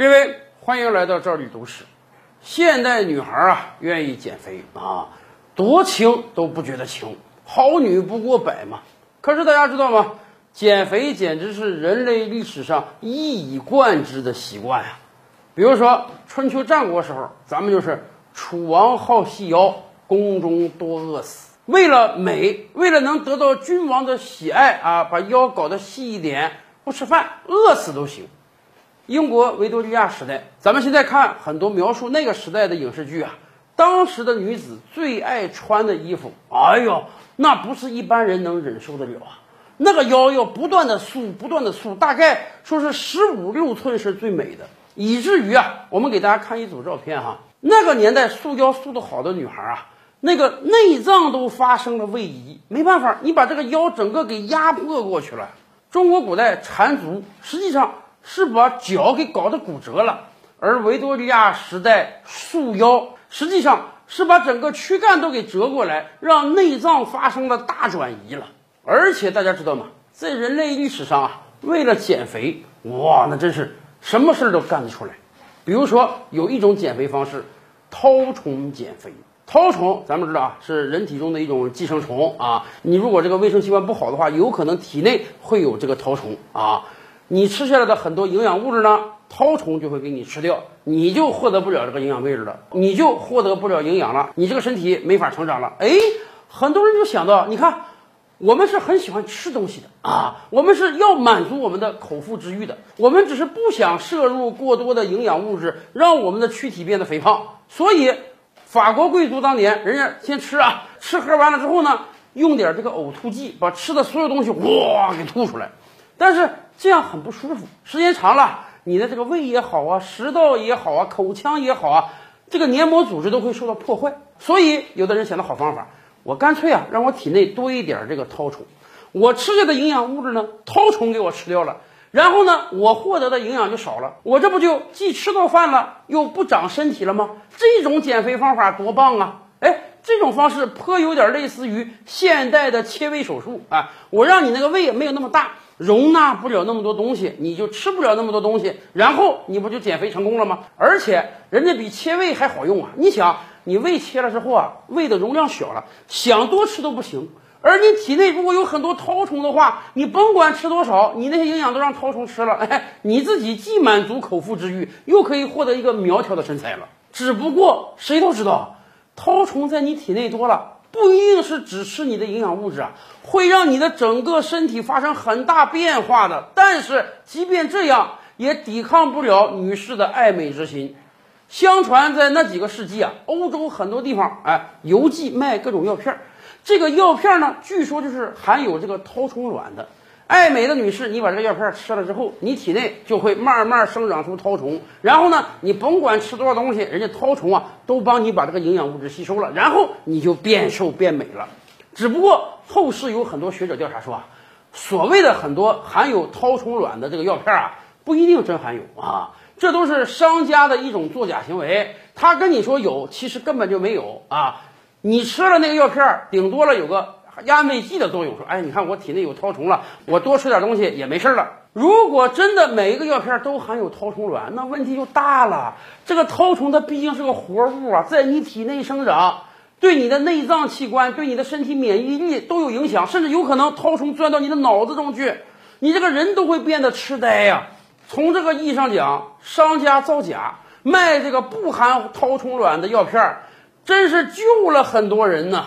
各位，欢迎来到这里读史。现代女孩啊，愿意减肥啊，多轻都不觉得轻，好女不过百嘛。可是大家知道吗？减肥简直是人类历史上一以贯之的习惯呀。比如说春秋战国时候，咱们就是楚王好细腰，宫中多饿死。为了美，为了能得到君王的喜爱啊，把腰搞得细一点，不吃饭饿死都行。英国维多利亚时代，咱们现在看很多描述那个时代的影视剧啊，当时的女子最爱穿的衣服，哎呦，那不是一般人能忍受得了啊！那个腰要不断的束，不断的束，大概说是十五六寸是最美的，以至于啊，我们给大家看一组照片哈，那个年代束腰束得好的女孩啊，那个内脏都发生了位移，没办法，你把这个腰整个给压迫过去了。中国古代缠足，实际上。是把脚给搞得骨折了，而维多利亚时代束腰，实际上是把整个躯干都给折过来，让内脏发生了大转移了。而且大家知道吗？在人类历史上啊，为了减肥，哇，那真是什么事儿都干得出来。比如说有一种减肥方式，绦虫减肥。绦虫咱们知道啊，是人体中的一种寄生虫啊。你如果这个卫生习惯不好的话，有可能体内会有这个绦虫啊。你吃下来的很多营养物质呢，绦虫就会给你吃掉，你就获得不了这个营养位置了，你就获得不了营养了，你这个身体没法成长了。哎，很多人就想到，你看，我们是很喜欢吃东西的啊，我们是要满足我们的口腹之欲的，我们只是不想摄入过多的营养物质，让我们的躯体变得肥胖。所以，法国贵族当年人家先吃啊，吃喝完了之后呢，用点这个呕吐剂，把吃的所有东西哇给吐出来。但是这样很不舒服，时间长了，你的这个胃也好啊，食道也好啊，口腔也好啊，这个黏膜组织都会受到破坏。所以有的人想到好方法，我干脆啊，让我体内多一点这个绦虫，我吃下的营养物质呢，绦虫给我吃掉了，然后呢，我获得的营养就少了，我这不就既吃到饭了，又不长身体了吗？这种减肥方法多棒啊！哎。这种方式颇有点类似于现代的切胃手术啊！我让你那个胃没有那么大，容纳不了那么多东西，你就吃不了那么多东西，然后你不就减肥成功了吗？而且人家比切胃还好用啊！你想，你胃切了之后啊，胃的容量小了，想多吃都不行。而你体内如果有很多绦虫的话，你甭管吃多少，你那些营养都让绦虫吃了，哎，你自己既满足口腹之欲，又可以获得一个苗条的身材了。只不过谁都知道。绦虫在你体内多了，不一定是只吃你的营养物质啊，会让你的整个身体发生很大变化的。但是即便这样，也抵抗不了女士的爱美之心。相传在那几个世纪啊，欧洲很多地方哎邮寄卖各种药片儿，这个药片呢，据说就是含有这个绦虫卵的。爱美的女士，你把这个药片吃了之后，你体内就会慢慢生长出绦虫。然后呢，你甭管吃多少东西，人家绦虫啊都帮你把这个营养物质吸收了，然后你就变瘦变美了。只不过后世有很多学者调查说啊，所谓的很多含有绦虫卵的这个药片啊，不一定真含有啊，这都是商家的一种作假行为。他跟你说有，其实根本就没有啊。你吃了那个药片，顶多了有个。安慰剂的作用，说，哎，你看我体内有绦虫了，我多吃点东西也没事了。如果真的每一个药片都含有绦虫卵，那问题就大了。这个绦虫它毕竟是个活物啊，在你体内生长，对你的内脏器官、对你的身体免疫力都有影响，甚至有可能绦虫钻到你的脑子中去，你这个人都会变得痴呆呀。从这个意义上讲，商家造假卖这个不含绦虫卵的药片，真是救了很多人呢。